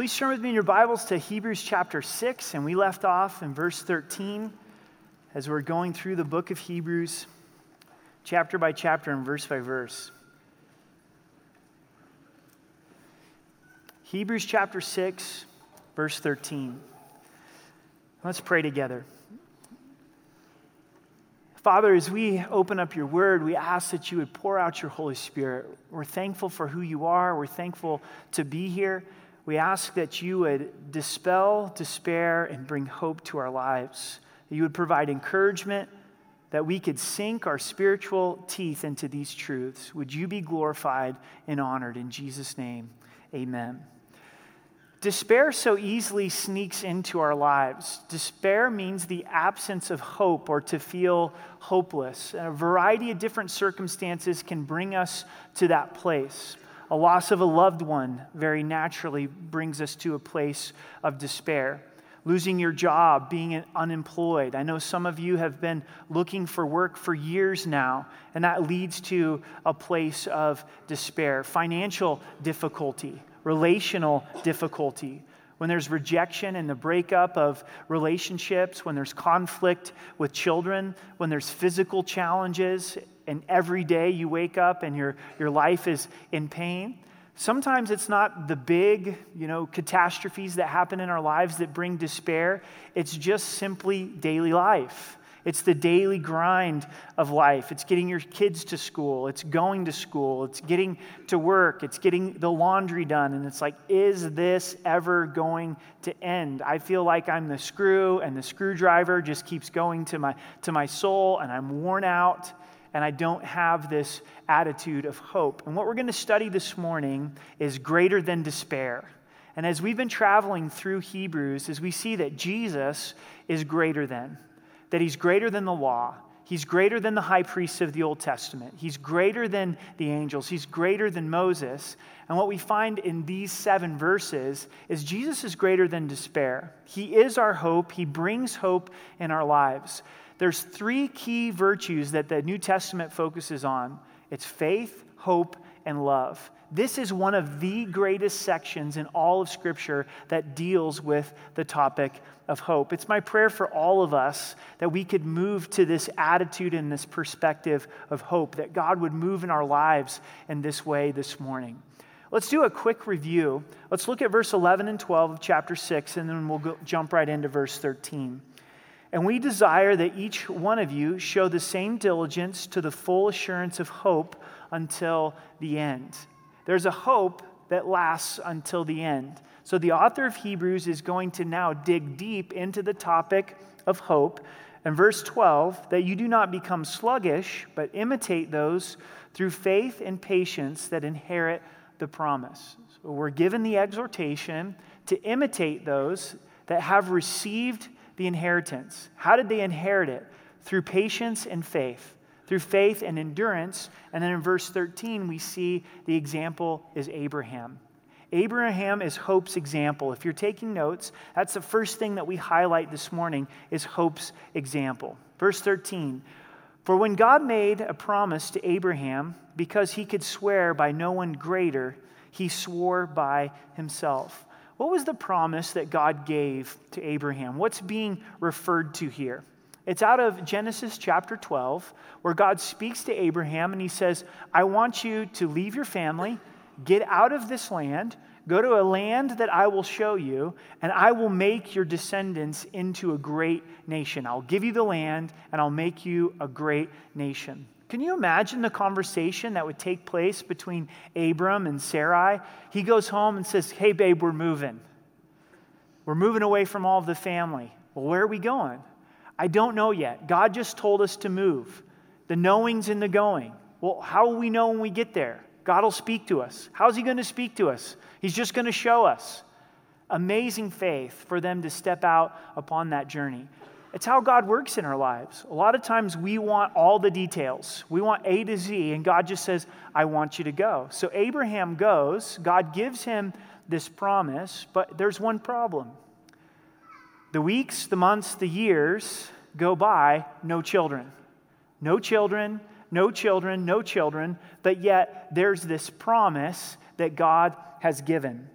Please turn with me in your Bibles to Hebrews chapter 6, and we left off in verse 13 as we're going through the book of Hebrews, chapter by chapter and verse by verse. Hebrews chapter 6, verse 13. Let's pray together. Father, as we open up your word, we ask that you would pour out your Holy Spirit. We're thankful for who you are. We're thankful to be here. We ask that you would dispel despair and bring hope to our lives, that you would provide encouragement, that we could sink our spiritual teeth into these truths. Would you be glorified and honored in Jesus' name? Amen. Despair so easily sneaks into our lives. Despair means the absence of hope or to feel hopeless. And a variety of different circumstances can bring us to that place. A loss of a loved one very naturally brings us to a place of despair. Losing your job, being unemployed. I know some of you have been looking for work for years now, and that leads to a place of despair. Financial difficulty, relational difficulty, when there's rejection and the breakup of relationships, when there's conflict with children, when there's physical challenges, and every day you wake up and your, your life is in pain. Sometimes it's not the big, you know, catastrophes that happen in our lives that bring despair. It's just simply daily life. It's the daily grind of life. It's getting your kids to school. It's going to school. It's getting to work. It's getting the laundry done. And it's like, is this ever going to end? I feel like I'm the screw, and the screwdriver just keeps going to my, to my soul, and I'm worn out, and I don't have this attitude of hope. And what we're going to study this morning is greater than despair. And as we've been traveling through Hebrews, as we see that Jesus is greater than that he's greater than the law. He's greater than the high priests of the Old Testament. He's greater than the angels. He's greater than Moses. And what we find in these seven verses is Jesus is greater than despair. He is our hope. He brings hope in our lives. There's three key virtues that the New Testament focuses on it's faith, hope, and love. This is one of the greatest sections in all of Scripture that deals with the topic of hope. It's my prayer for all of us that we could move to this attitude and this perspective of hope, that God would move in our lives in this way this morning. Let's do a quick review. Let's look at verse 11 and 12 of chapter 6, and then we'll go, jump right into verse 13. And we desire that each one of you show the same diligence to the full assurance of hope until the end. There's a hope that lasts until the end. So the author of Hebrews is going to now dig deep into the topic of hope. And verse 12, that you do not become sluggish, but imitate those through faith and patience that inherit the promise. So we're given the exhortation to imitate those that have received the inheritance. How did they inherit it? Through patience and faith through faith and endurance. And then in verse 13, we see the example is Abraham. Abraham is hope's example. If you're taking notes, that's the first thing that we highlight this morning is hope's example. Verse 13, for when God made a promise to Abraham, because he could swear by no one greater, he swore by himself. What was the promise that God gave to Abraham? What's being referred to here? It's out of Genesis chapter 12, where God speaks to Abraham and he says, I want you to leave your family, get out of this land, go to a land that I will show you, and I will make your descendants into a great nation. I'll give you the land, and I'll make you a great nation. Can you imagine the conversation that would take place between Abram and Sarai? He goes home and says, Hey, babe, we're moving. We're moving away from all of the family. Well, where are we going? I don't know yet. God just told us to move. The knowing's in the going. Well, how will we know when we get there? God will speak to us. How's He going to speak to us? He's just going to show us. Amazing faith for them to step out upon that journey. It's how God works in our lives. A lot of times we want all the details. We want A to Z, and God just says, I want you to go. So Abraham goes, God gives him this promise, but there's one problem. The weeks, the months, the years go by, no children. No children, no children, no children, but yet there's this promise that God has given.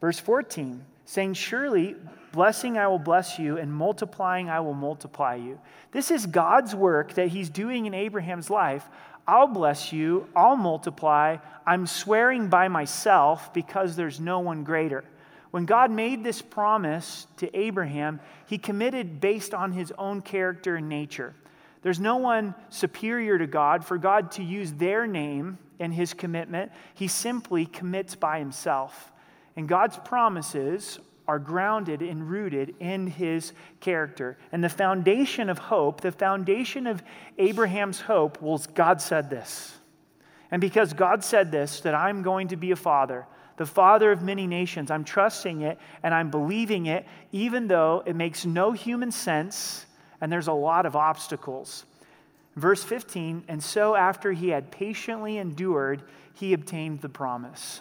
Verse 14, saying, Surely blessing I will bless you, and multiplying I will multiply you. This is God's work that He's doing in Abraham's life. I'll bless you, I'll multiply. I'm swearing by myself because there's no one greater. When God made this promise to Abraham, he committed based on his own character and nature. There's no one superior to God for God to use their name in his commitment. He simply commits by himself. And God's promises are grounded and rooted in his character. And the foundation of hope, the foundation of Abraham's hope, was God said this. And because God said this, that I'm going to be a father, the father of many nations, I'm trusting it and I'm believing it, even though it makes no human sense and there's a lot of obstacles. Verse 15, and so after he had patiently endured, he obtained the promise.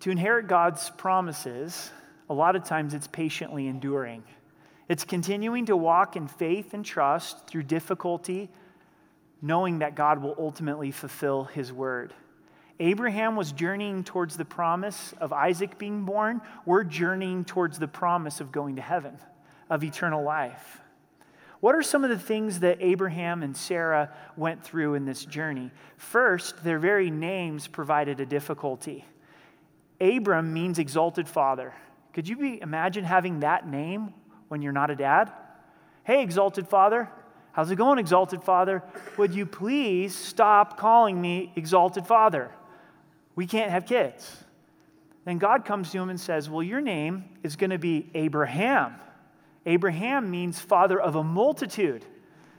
To inherit God's promises, a lot of times it's patiently enduring. It's continuing to walk in faith and trust through difficulty, knowing that God will ultimately fulfill his word. Abraham was journeying towards the promise of Isaac being born. We're journeying towards the promise of going to heaven, of eternal life. What are some of the things that Abraham and Sarah went through in this journey? First, their very names provided a difficulty. Abram means exalted father. Could you be, imagine having that name when you're not a dad? Hey, exalted father. How's it going, exalted father? Would you please stop calling me exalted father? We can't have kids. Then God comes to him and says, Well, your name is going to be Abraham. Abraham means father of a multitude.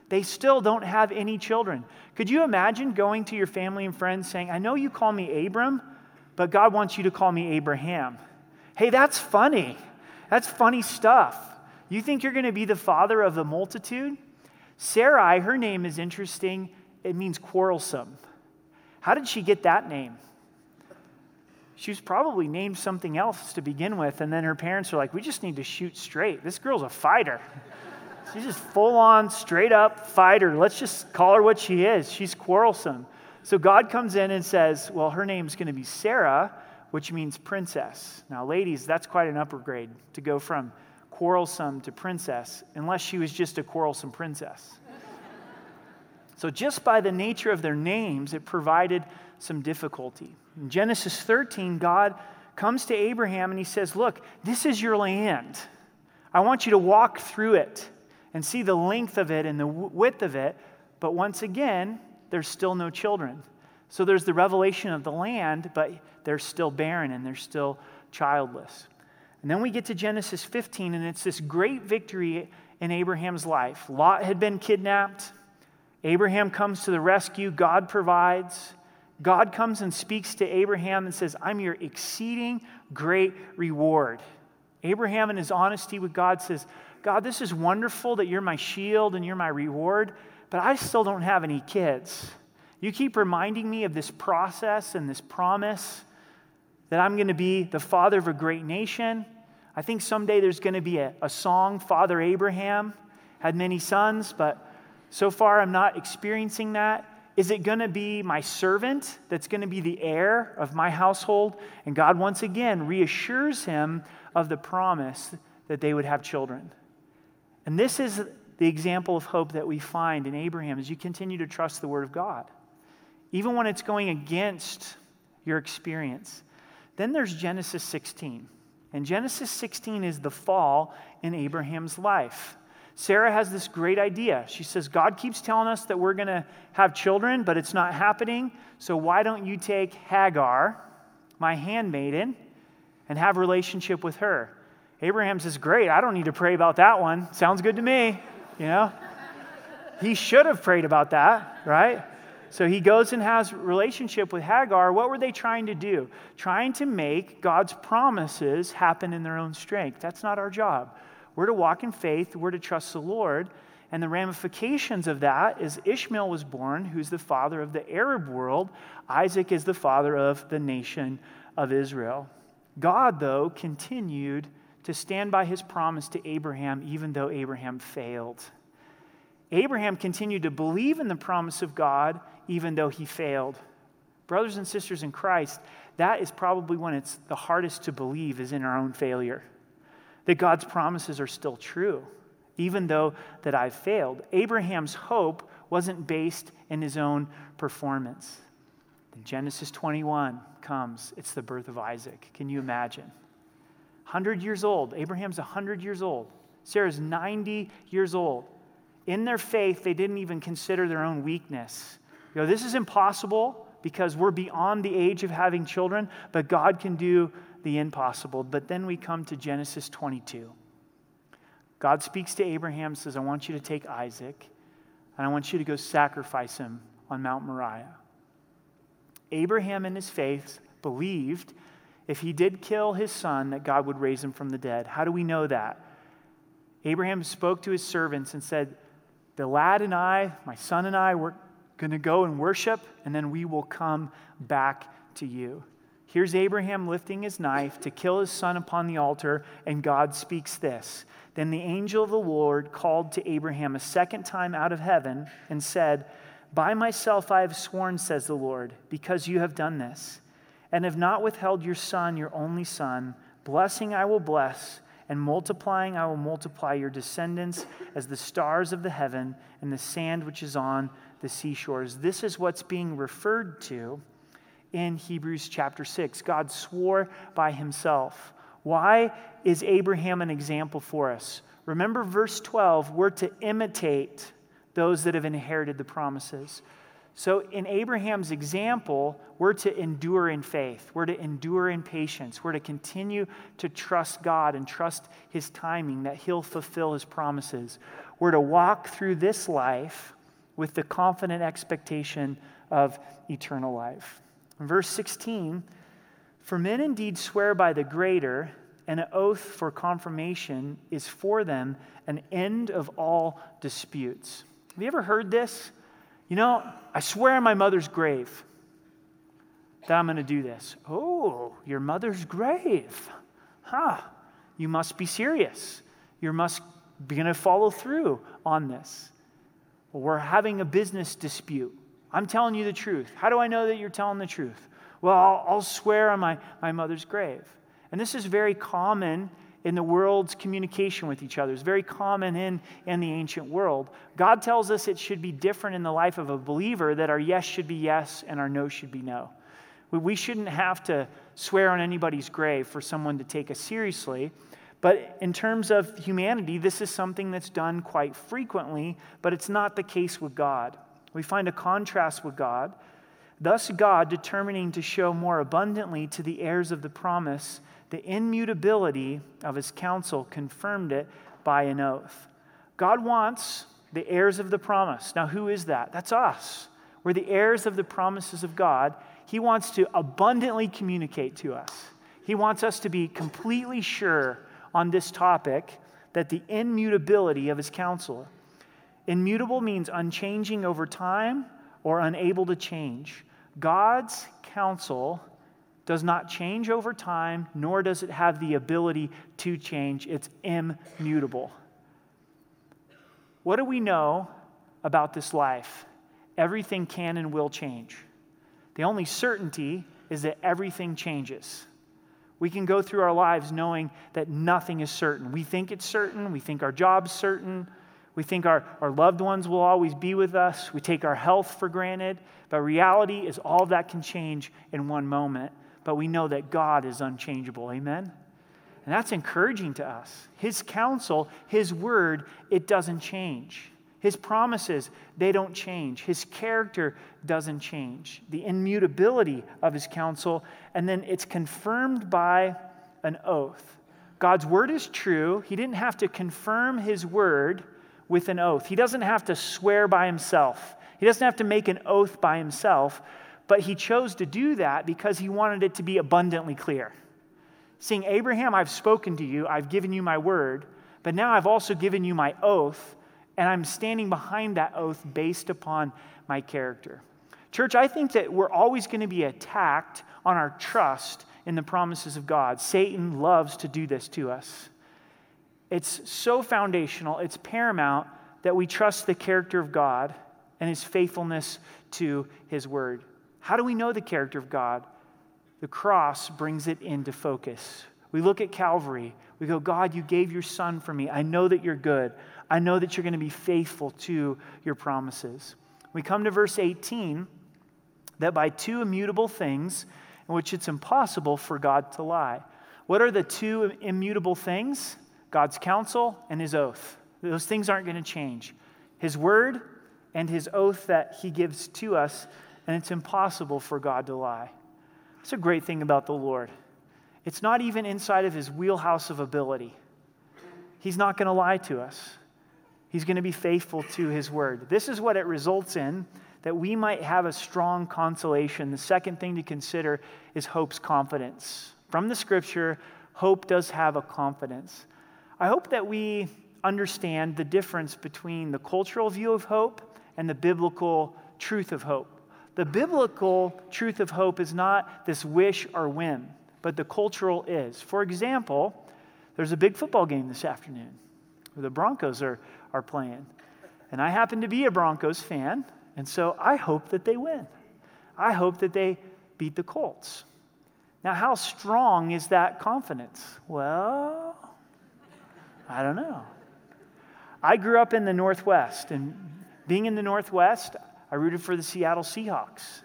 They still don't have any children. Could you imagine going to your family and friends saying, I know you call me Abram, but God wants you to call me Abraham. Hey, that's funny. That's funny stuff. You think you're going to be the father of the multitude? Sarai, her name is interesting. It means quarrelsome. How did she get that name? She was probably named something else to begin with, and then her parents are like, We just need to shoot straight. This girl's a fighter. She's just full on, straight up fighter. Let's just call her what she is. She's quarrelsome. So God comes in and says, Well, her name's going to be Sarah, which means princess. Now, ladies, that's quite an upper grade to go from quarrelsome to princess, unless she was just a quarrelsome princess. so, just by the nature of their names, it provided some difficulty. In Genesis 13, God comes to Abraham and he says, Look, this is your land. I want you to walk through it and see the length of it and the width of it. But once again, there's still no children. So there's the revelation of the land, but they're still barren and they're still childless. And then we get to Genesis 15, and it's this great victory in Abraham's life. Lot had been kidnapped. Abraham comes to the rescue. God provides. God comes and speaks to Abraham and says, I'm your exceeding great reward. Abraham, in his honesty with God, says, God, this is wonderful that you're my shield and you're my reward, but I still don't have any kids. You keep reminding me of this process and this promise that I'm going to be the father of a great nation. I think someday there's going to be a, a song, Father Abraham had many sons, but so far I'm not experiencing that. Is it going to be my servant that's going to be the heir of my household? And God once again reassures him of the promise that they would have children. And this is the example of hope that we find in Abraham as you continue to trust the Word of God, even when it's going against your experience. Then there's Genesis 16. And Genesis 16 is the fall in Abraham's life. Sarah has this great idea. She says, God keeps telling us that we're going to have children, but it's not happening. So why don't you take Hagar, my handmaiden, and have a relationship with her? Abraham says, Great, I don't need to pray about that one. Sounds good to me. You know? He should have prayed about that, right? So he goes and has relationship with Hagar. What were they trying to do? Trying to make God's promises happen in their own strength. That's not our job. We're to walk in faith, we're to trust the Lord. And the ramifications of that is Ishmael was born, who's the father of the Arab world. Isaac is the father of the nation of Israel. God, though, continued to stand by his promise to Abraham, even though Abraham failed. Abraham continued to believe in the promise of God, even though he failed. Brothers and sisters in Christ, that is probably when it's the hardest to believe is in our own failure. That God's promises are still true, even though that I've failed. Abraham's hope wasn't based in his own performance. Then Genesis 21 comes. It's the birth of Isaac. Can you imagine? 100 years old. Abraham's 100 years old. Sarah's 90 years old. In their faith, they didn't even consider their own weakness. You know, this is impossible because we're beyond the age of having children, but God can do the impossible. But then we come to Genesis 22. God speaks to Abraham, says, I want you to take Isaac, and I want you to go sacrifice him on Mount Moriah. Abraham, in his faith, believed if he did kill his son, that God would raise him from the dead. How do we know that? Abraham spoke to his servants and said, The lad and I, my son and I, we're going to go and worship, and then we will come back to you. Here's Abraham lifting his knife to kill his son upon the altar, and God speaks this. Then the angel of the Lord called to Abraham a second time out of heaven and said, By myself I have sworn, says the Lord, because you have done this and have not withheld your son, your only son. Blessing I will bless, and multiplying I will multiply your descendants as the stars of the heaven and the sand which is on the seashores. This is what's being referred to in Hebrews chapter 6. God swore by himself. Why is Abraham an example for us? Remember verse 12, we're to imitate those that have inherited the promises. So, in Abraham's example, we're to endure in faith. We're to endure in patience. We're to continue to trust God and trust His timing that He'll fulfill His promises. We're to walk through this life with the confident expectation of eternal life. In verse 16, for men indeed swear by the greater, and an oath for confirmation is for them an end of all disputes. Have you ever heard this? You know, I swear on my mother's grave that I'm going to do this. Oh, your mother's grave. Huh. You must be serious. You must be going to follow through on this. We're having a business dispute. I'm telling you the truth. How do I know that you're telling the truth? Well, I'll, I'll swear on my, my mother's grave. And this is very common in the world's communication with each other. It's very common in, in the ancient world. God tells us it should be different in the life of a believer, that our yes should be yes and our no should be no. We, we shouldn't have to swear on anybody's grave for someone to take us seriously. But in terms of humanity, this is something that's done quite frequently, but it's not the case with God. We find a contrast with God. Thus, God, determining to show more abundantly to the heirs of the promise the immutability of his counsel confirmed it by an oath. God wants the heirs of the promise. Now, who is that? That's us. We're the heirs of the promises of God. He wants to abundantly communicate to us. He wants us to be completely sure on this topic that the immutability of his counsel. Immutable means unchanging over time or unable to change. God's counsel does not change over time, nor does it have the ability to change. It's immutable. What do we know about this life? Everything can and will change. The only certainty is that everything changes. We can go through our lives knowing that nothing is certain. We think it's certain, we think our job's certain, we think our, our loved ones will always be with us, we take our health for granted, but reality is all that can change in one moment but we know that God is unchangeable. Amen? And that's encouraging to us. His counsel, His word, it doesn't change. His promises, they don't change. His character doesn't change. The immutability of His counsel, and then it's confirmed by an oath. God's word is true. He didn't have to confirm His word with an oath, He doesn't have to swear by Himself, He doesn't have to make an oath by Himself but he chose to do that because he wanted it to be abundantly clear. Saying, Abraham, I've spoken to you, I've given you my word, but now I've also given you my oath, and I'm standing behind that oath based upon my character. Church, I think that we're always going to be attacked on our trust in the promises of God. Satan loves to do this to us. It's so foundational, it's paramount that we trust the character of God and his faithfulness to his word. How do we know the character of God? the cross brings it into focus. We look at Calvary. We go, God, you gave your son for me. I know that you're good. I know that you're going to be faithful to your promises. We come to verse 18 that by two immutable things in which it's impossible for God to lie. What are the two immutable things? God's counsel and his oath. Those things aren't going to change. His word and his oath that he gives to us, and it's impossible for God to lie. It's a great thing about the Lord. It's not even inside of his wheelhouse of ability. He's not going to lie to us. He's going to be faithful to his word. This is what it results in that we might have a strong consolation. The second thing to consider is hope's confidence. From the scripture, hope does have a confidence. I hope that we understand the difference between the cultural view of hope and the biblical truth of hope. The biblical truth of hope is not this wish or whim, but the cultural is. For example, there's a big football game this afternoon where the Broncos are, are playing. And I happen to be a Broncos fan, and so I hope that they win. I hope that they beat the Colts. Now, how strong is that confidence? Well, I don't know. I grew up in the Northwest, and being in the Northwest, I rooted for the Seattle Seahawks.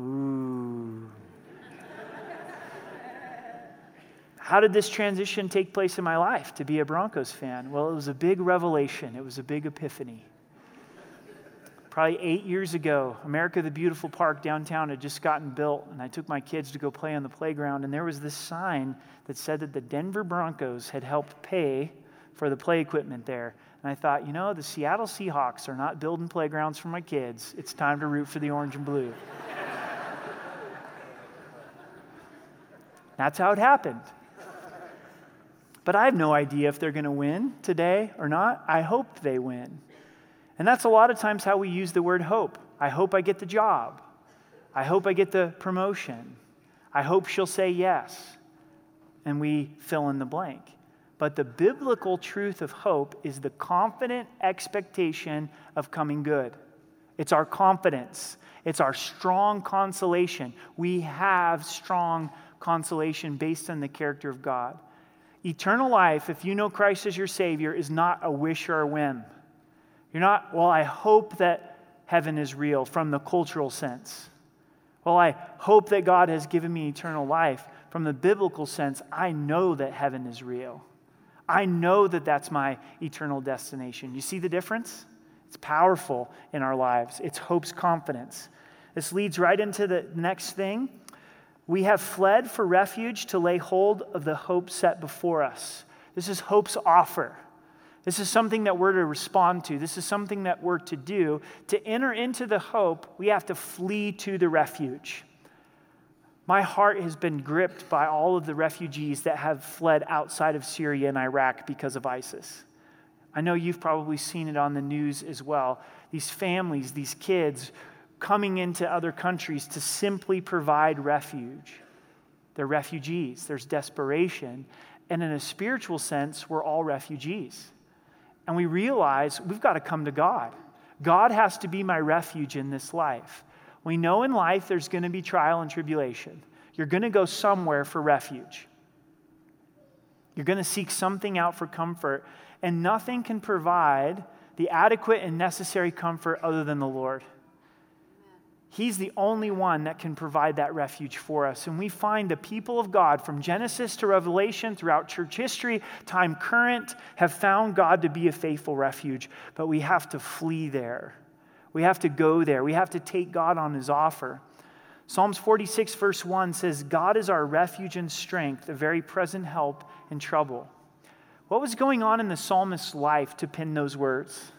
Ooh. How did this transition take place in my life to be a Broncos fan? Well, it was a big revelation, it was a big epiphany. Probably eight years ago, America the Beautiful Park downtown had just gotten built, and I took my kids to go play on the playground, and there was this sign that said that the Denver Broncos had helped pay for the play equipment there. And I thought, you know, the Seattle Seahawks are not building playgrounds for my kids. It's time to root for the orange and blue. That's how it happened. But I have no idea if they're going to win today or not. I hope they win. And that's a lot of times how we use the word hope. I hope I get the job. I hope I get the promotion. I hope she'll say yes. And we fill in the blank. But the biblical truth of hope is the confident expectation of coming good. It's our confidence, it's our strong consolation. We have strong consolation based on the character of God. Eternal life, if you know Christ as your Savior, is not a wish or a whim. You're not, well, I hope that heaven is real from the cultural sense. Well, I hope that God has given me eternal life. From the biblical sense, I know that heaven is real. I know that that's my eternal destination. You see the difference? It's powerful in our lives, it's hope's confidence. This leads right into the next thing. We have fled for refuge to lay hold of the hope set before us. This is hope's offer. This is something that we're to respond to. This is something that we're to do. To enter into the hope, we have to flee to the refuge. My heart has been gripped by all of the refugees that have fled outside of Syria and Iraq because of ISIS. I know you've probably seen it on the news as well. These families, these kids coming into other countries to simply provide refuge. They're refugees, there's desperation. And in a spiritual sense, we're all refugees. And we realize we've got to come to God. God has to be my refuge in this life. We know in life there's going to be trial and tribulation. You're going to go somewhere for refuge. You're going to seek something out for comfort, and nothing can provide the adequate and necessary comfort other than the Lord. He's the only one that can provide that refuge for us. And we find the people of God from Genesis to Revelation throughout church history, time current, have found God to be a faithful refuge, but we have to flee there. We have to go there. We have to take God on his offer. Psalms 46, verse 1 says, God is our refuge and strength, a very present help in trouble. What was going on in the psalmist's life to pin those words?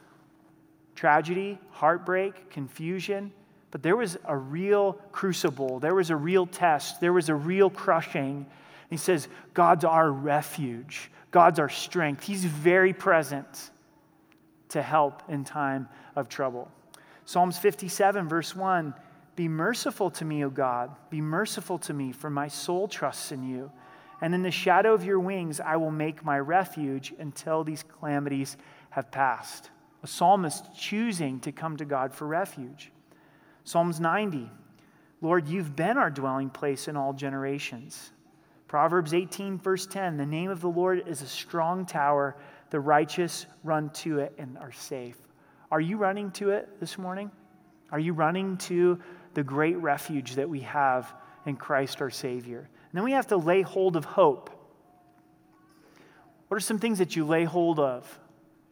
Tragedy, heartbreak, confusion. But there was a real crucible, there was a real test, there was a real crushing. He says, God's our refuge, God's our strength. He's very present to help in time of trouble. Psalms 57, verse 1 Be merciful to me, O God. Be merciful to me, for my soul trusts in you. And in the shadow of your wings, I will make my refuge until these calamities have passed. A psalmist choosing to come to God for refuge. Psalms 90 Lord, you've been our dwelling place in all generations. Proverbs 18, verse 10 The name of the Lord is a strong tower. The righteous run to it and are safe. Are you running to it this morning? Are you running to the great refuge that we have in Christ our Savior? And then we have to lay hold of hope. What are some things that you lay hold of?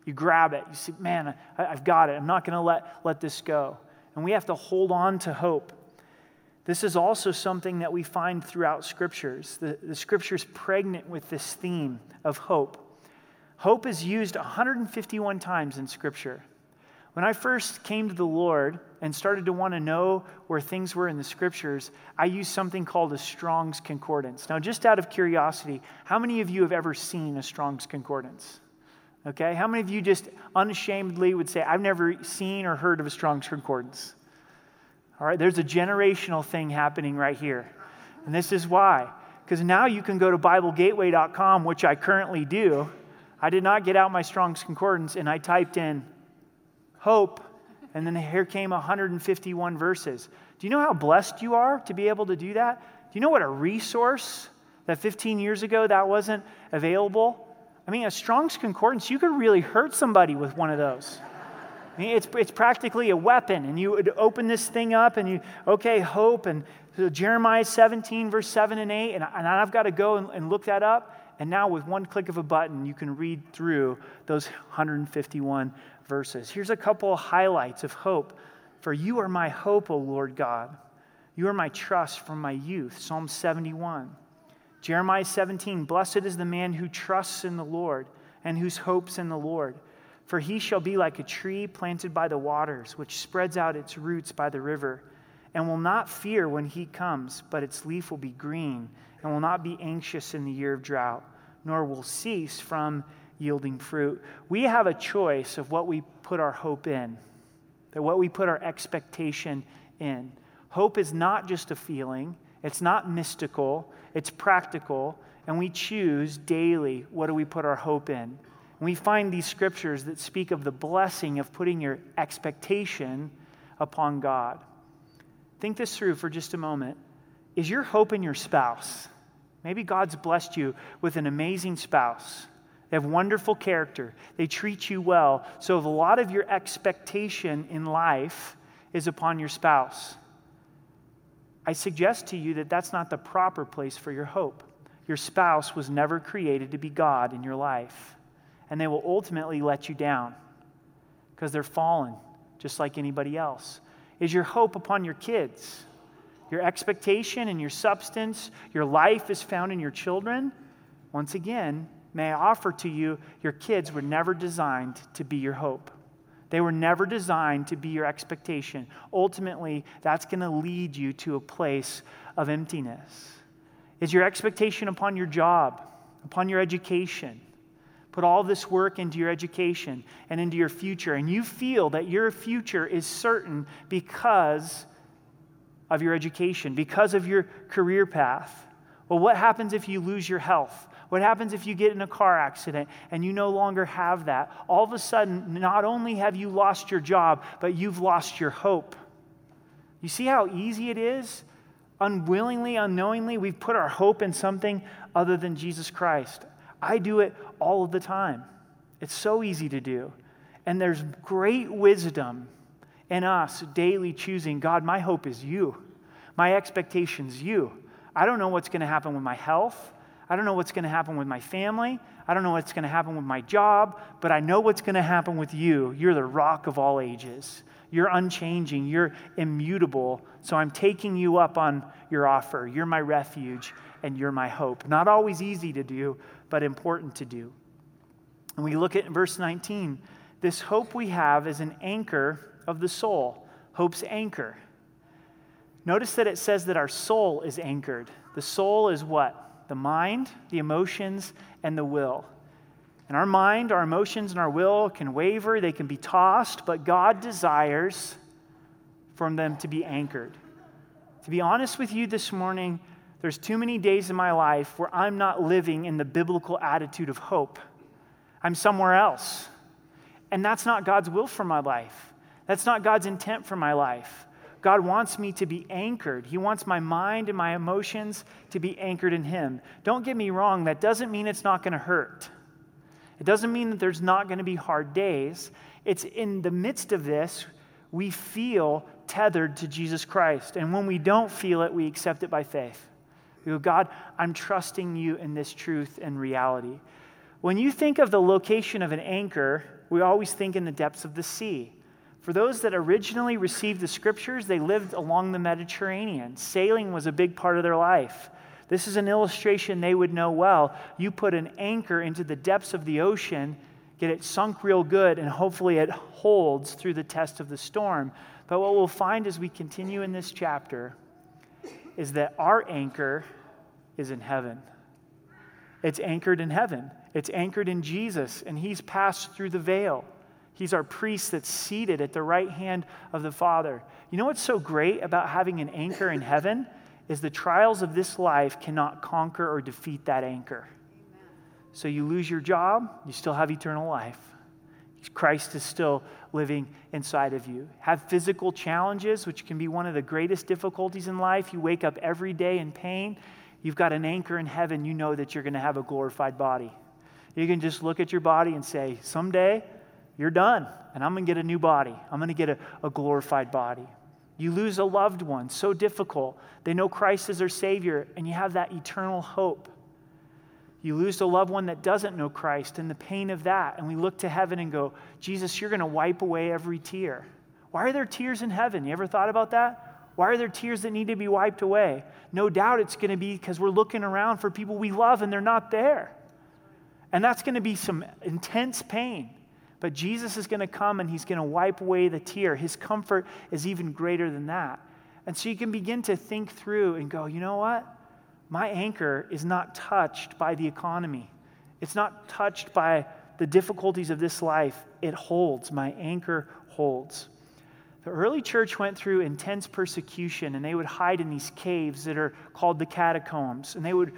You grab it. You say, man, I, have got it. I'm not going to let, let this go. And we have to hold on to hope. This is also something that we find throughout scriptures. The, the scripture's pregnant with this theme of hope. Hope is used 151 times in scripture. When I first came to the Lord and started to want to know where things were in the scriptures, I used something called a Strong's Concordance. Now, just out of curiosity, how many of you have ever seen a Strong's Concordance? Okay, how many of you just unashamedly would say, I've never seen or heard of a Strong's Concordance? All right, there's a generational thing happening right here. And this is why. Because now you can go to BibleGateway.com, which I currently do. I did not get out my Strong's Concordance and I typed in hope, and then here came 151 verses. Do you know how blessed you are to be able to do that? Do you know what a resource that 15 years ago that wasn't available? I mean, a Strong's Concordance, you could really hurt somebody with one of those. I mean, it's, it's practically a weapon. And you would open this thing up and you, okay, hope. And so Jeremiah 17, verse 7 and 8. And, and I've got to go and, and look that up. And now, with one click of a button, you can read through those 151 verses. Here's a couple of highlights of hope. For you are my hope, O Lord God. You are my trust from my youth. Psalm 71. Jeremiah 17. Blessed is the man who trusts in the Lord and whose hopes in the Lord. For he shall be like a tree planted by the waters, which spreads out its roots by the river, and will not fear when he comes, but its leaf will be green, and will not be anxious in the year of drought, nor will cease from yielding fruit. We have a choice of what we put our hope in, that what we put our expectation in. Hope is not just a feeling, it's not mystical, it's practical, and we choose daily what do we put our hope in we find these scriptures that speak of the blessing of putting your expectation upon God. Think this through for just a moment. Is your hope in your spouse? Maybe God's blessed you with an amazing spouse. They have wonderful character. They treat you well. So, a lot of your expectation in life is upon your spouse, I suggest to you that that's not the proper place for your hope. Your spouse was never created to be God in your life and they will ultimately let you down because they're fallen, just like anybody else. Is your hope upon your kids? Your expectation and your substance, your life is found in your children? Once again, may I offer to you, your kids were never designed to be your hope. They were never designed to be your expectation. Ultimately, that's going to lead you to a place of emptiness. Is your expectation upon your job, upon your education? put all this work into your education and into your future, and you feel that your future is certain because of your education, because of your career path. Well, what happens if you lose your health? What happens if you get in a car accident and you no longer have that? All of a sudden, not only have you lost your job, but you've lost your hope. You see how easy it is? Unwillingly, unknowingly, we've put our hope in something other than Jesus Christ. I do it all of the time. It's so easy to do. And there's great wisdom in us daily choosing God, my hope is you. My expectation's you. I don't know what's going to happen with my health. I don't know what's going to happen with my family. I don't know what's going to happen with my job, but I know what's going to happen with you. You're the rock of all ages. You're unchanging. You're immutable. So I'm taking you up on your offer. You're my refuge and you're my hope. Not always easy to do, but important to do. And we look at verse 19. This hope we have is an anchor of the soul, hope's anchor. Notice that it says that our soul is anchored. The soul is what? The mind, the emotions, and the will. And our mind, our emotions, and our will can waver, they can be tossed, but God desires for them to be anchored. To be honest with you this morning, there's too many days in my life where I'm not living in the biblical attitude of hope. I'm somewhere else. And that's not God's will for my life. That's not God's intent for my life. God wants me to be anchored. He wants my mind and my emotions to be anchored in Him. Don't get me wrong, that doesn't mean it's not going to hurt. It doesn't mean that there's not going to be hard days. It's in the midst of this, we feel tethered to Jesus Christ. And when we don't feel it, we accept it by faith. We go, God, I'm trusting you in this truth and reality. When you think of the location of an anchor, we always think in the depths of the sea. For those that originally received the scriptures, they lived along the Mediterranean. Sailing was a big part of their life. This is an illustration they would know well. You put an anchor into the depths of the ocean, get it sunk real good, and hopefully it holds through the test of the storm. But what we'll find as we continue in this chapter is that our anchor is in heaven. It's anchored in heaven, it's anchored in Jesus, and He's passed through the veil. He's our priest that's seated at the right hand of the Father. You know what's so great about having an anchor in heaven? Is the trials of this life cannot conquer or defeat that anchor. So you lose your job, you still have eternal life. Christ is still living inside of you. Have physical challenges, which can be one of the greatest difficulties in life. You wake up every day in pain. You've got an anchor in heaven. You know that you're going to have a glorified body. You can just look at your body and say, Someday you're done, and I'm going to get a new body. I'm going to get a, a glorified body. You lose a loved one, so difficult. They know Christ is their Savior, and you have that eternal hope. You lose a loved one that doesn't know Christ and the pain of that. And we look to heaven and go, Jesus, you're going to wipe away every tear. Why are there tears in heaven? You ever thought about that? Why are there tears that need to be wiped away? No doubt it's going to be because we're looking around for people we love and they're not there. And that's going to be some intense pain. But Jesus is going to come and he's going to wipe away the tear. His comfort is even greater than that. And so you can begin to think through and go, you know what? My anchor is not touched by the economy, it's not touched by the difficulties of this life. It holds. My anchor holds. The early church went through intense persecution, and they would hide in these caves that are called the catacombs. And they would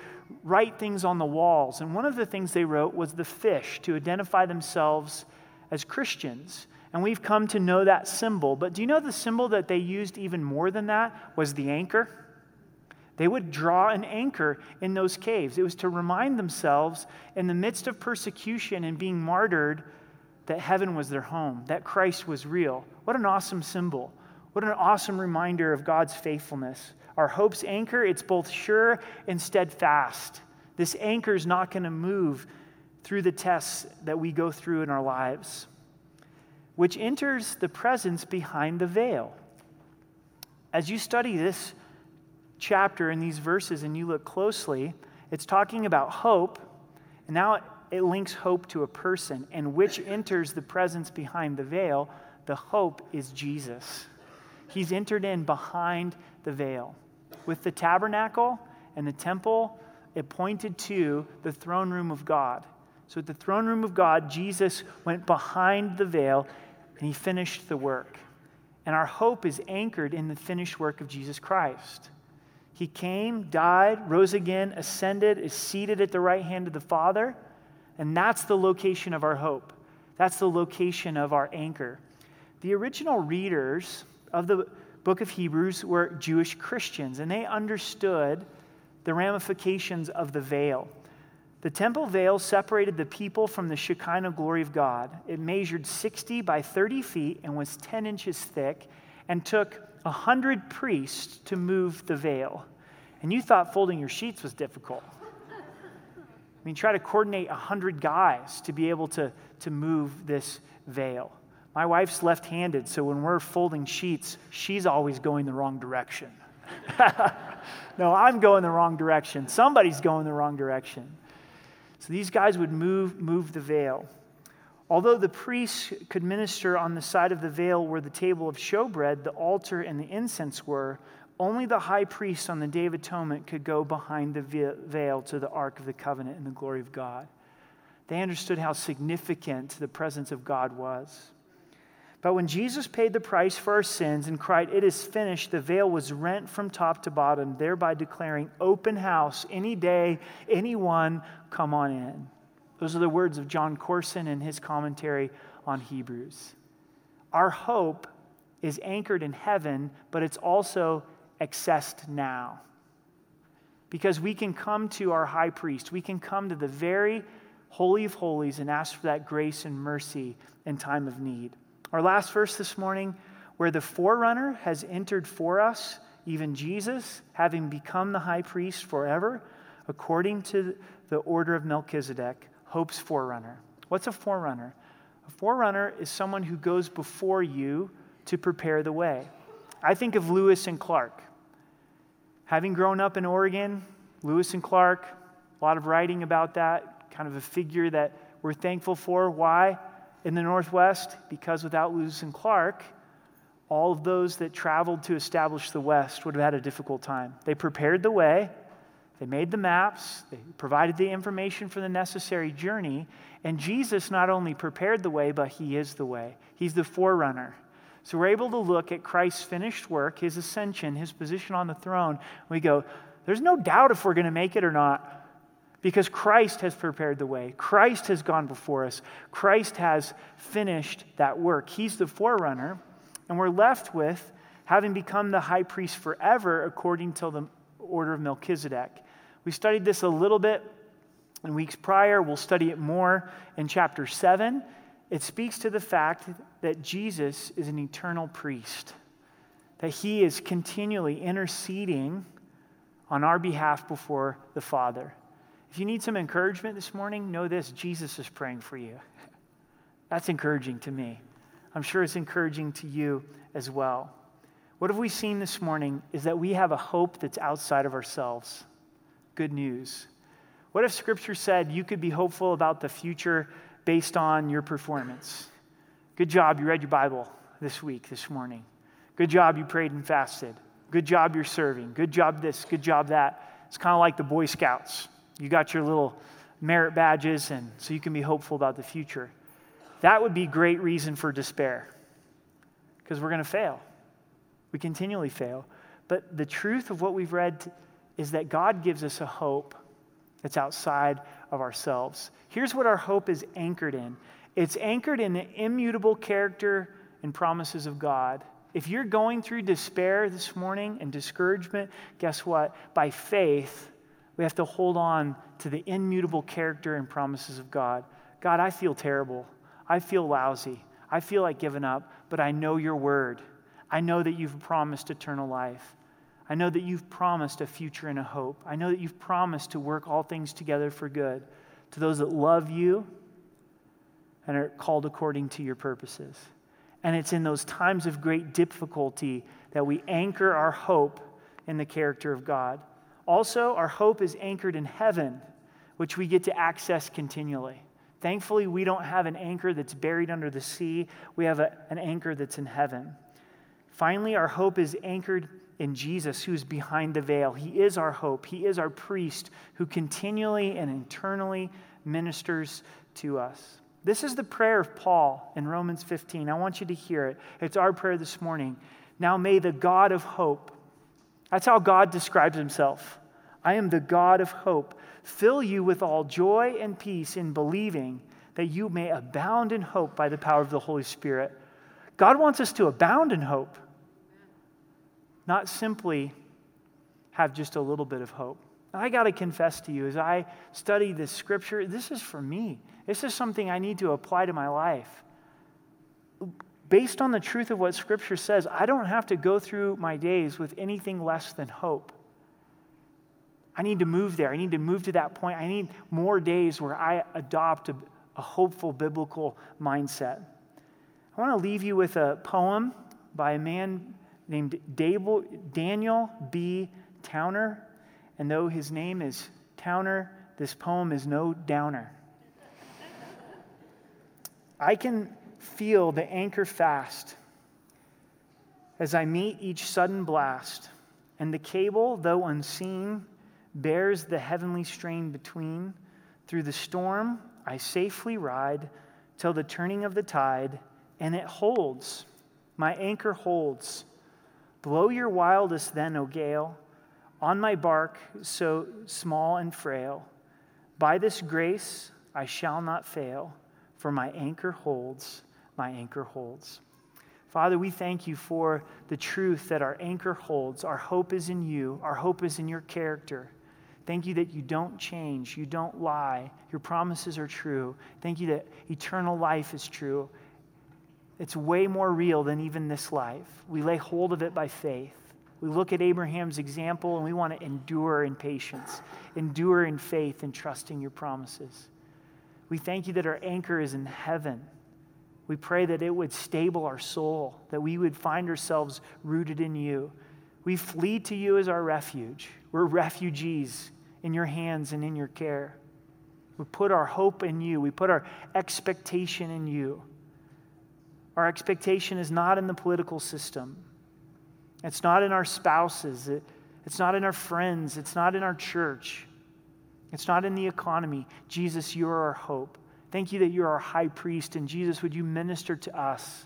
write things on the walls. And one of the things they wrote was the fish to identify themselves as Christians. And we've come to know that symbol. But do you know the symbol that they used even more than that was the anchor? They would draw an anchor in those caves. It was to remind themselves, in the midst of persecution and being martyred, that heaven was their home, that Christ was real. What an awesome symbol. What an awesome reminder of God's faithfulness. Our hope's anchor, it's both sure and steadfast. This anchor is not going to move through the tests that we go through in our lives, which enters the presence behind the veil. As you study this chapter and these verses and you look closely, it's talking about hope, and now it links hope to a person, and which enters the presence behind the veil. The hope is Jesus. He's entered in behind the veil. With the tabernacle and the temple, it pointed to the throne room of God. So at the throne room of God, Jesus went behind the veil and he finished the work. And our hope is anchored in the finished work of Jesus Christ. He came, died, rose again, ascended, is seated at the right hand of the Father, and that's the location of our hope. That's the location of our anchor. The original readers of the book of Hebrews were Jewish Christians, and they understood the ramifications of the veil. The temple veil separated the people from the Shekinah glory of God. It measured 60 by 30 feet and was 10 inches thick and took 100 priests to move the veil. And you thought folding your sheets was difficult. I mean, try to coordinate 100 guys to be able to, to move this veil. My wife's left handed, so when we're folding sheets, she's always going the wrong direction. no, I'm going the wrong direction. Somebody's going the wrong direction. So these guys would move, move the veil. Although the priests could minister on the side of the veil where the table of showbread, the altar, and the incense were, only the high priest on the Day of Atonement could go behind the veil to the Ark of the Covenant and the glory of God. They understood how significant the presence of God was. But when Jesus paid the price for our sins and cried, It is finished, the veil was rent from top to bottom, thereby declaring, Open house, any day, anyone, come on in. Those are the words of Jon Courson in his commentary on Hebrews. Our hope is anchored in heaven, but it's also accessed now. Because we can come to our high priest, we can come to the very Holy of Holies and ask for that grace and mercy in time of need. Our last verse this morning, where the forerunner has entered for us, even Jesus, having become the high priest forever, according to the order of Melchizedek, hope's forerunner. What's a forerunner? A forerunner is someone who goes before you to prepare the way. I think of Lewis and Clark. Having grown up in Oregon, Lewis and Clark, a lot of writing about that, kind of a figure that we're thankful for. Why? In the Northwest, because without Lewis and Clark, all of those that traveled to establish the West would have had a difficult time. They prepared the way, they made the maps, they provided the information for the necessary journey, and Jesus not only prepared the way, but He is the way. He's the forerunner. So we're able to look at Christ's finished work, His ascension, His position on the throne. We go, there's no doubt if we're going to make it or not. Because Christ has prepared the way. Christ has gone before us. Christ has finished that work. He's the forerunner. And we're left with having become the high priest forever according to the order of Melchizedek. We studied this a little bit in weeks prior. We'll study it more in chapter 7. It speaks to the fact that Jesus is an eternal priest, that he is continually interceding on our behalf before the Father. If you need some encouragement this morning, know this Jesus is praying for you. That's encouraging to me. I'm sure it's encouraging to you as well. What have we seen this morning is that we have a hope that's outside of ourselves. Good news. What if Scripture said you could be hopeful about the future based on your performance? Good job, you read your Bible this week, this morning. Good job, you prayed and fasted. Good job, you're serving. Good job, this. Good job, that. It's kind of like the Boy Scouts. You got your little merit badges, and so you can be hopeful about the future. That would be great reason for despair because we're going to fail. We continually fail. But the truth of what we've read is that God gives us a hope that's outside of ourselves. Here's what our hope is anchored in it's anchored in the immutable character and promises of God. If you're going through despair this morning and discouragement, guess what? By faith, we have to hold on to the immutable character and promises of God. God, I feel terrible. I feel lousy. I feel like giving up, but I know your word. I know that you've promised eternal life. I know that you've promised a future and a hope. I know that you've promised to work all things together for good to those that love you and are called according to your purposes. And it's in those times of great difficulty that we anchor our hope in the character of God. Also, our hope is anchored in heaven, which we get to access continually. Thankfully, we don't have an anchor that's buried under the sea, we have a, an anchor that's in heaven. Finally, our hope is anchored in Jesus, who is behind the veil. He is our hope. He is our priest who continually and internally ministers to us. This is the prayer of Paul in Romans 15. I want you to hear it. It's our prayer this morning. Now may the God of hope, that's how God describes himself. I am the God of hope. Fill you with all joy and peace in believing that you may abound in hope by the power of the Holy Spirit. God wants us to abound in hope, not simply have just a little bit of hope. I got to confess to you, as I study this scripture, this is for me. This is something I need to apply to my life. Based on the truth of what scripture says, I don't have to go through my days with anything less than hope. I need to move there. I need to move to that point. I need more days where I adopt a, a hopeful biblical mindset. I want to leave you with a poem by a man named Daniel B. Towner. And though his name is Towner, this poem is no downer. I can feel the anchor fast as I meet each sudden blast, and the cable, though unseen, bears the heavenly strain between. Through the storm, I safely ride till the turning of the tide, and it holds. My anchor holds. Blow your wildest then, O gale, on my bark so small and frail. By this grace I shall not fail, for my anchor holds, my anchor holds. Father, we thank you for the truth that our anchor holds. Our hope is in you, our hope is in your character. Thank you that you don't change, you don't lie, your promises are true. Thank you that eternal life is true. It's way more real than even this life. We lay hold of it by faith. We look at Abraham's example and we want to endure in patience, endure in faith, and trusting your promises. We thank you that our anchor is in heaven. We pray that it would stable our soul, that we would find ourselves rooted in you. We flee to you as our refuge. We're refugees in your hands and in your care. We put our hope in you, we put our expectation in you. Our expectation is not in the political system, it's not in our spouses, it, it's not in our friends, it's not in our church, it's not in the economy. Jesus, you are our hope. Thank you that you're our high priest. And Jesus, would you minister to us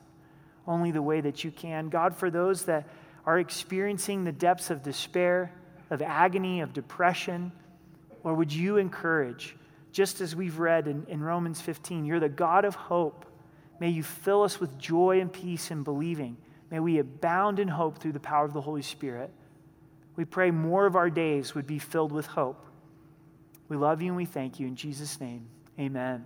only the way that you can? God, for those that are experiencing the depths of despair, of agony, of depression, or would you encourage, just as we've read in, in Romans 15, you're the God of hope. May you fill us with joy and peace in believing. May we abound in hope through the power of the Holy Spirit. We pray more of our days would be filled with hope. We love you and we thank you. In Jesus' name, amen.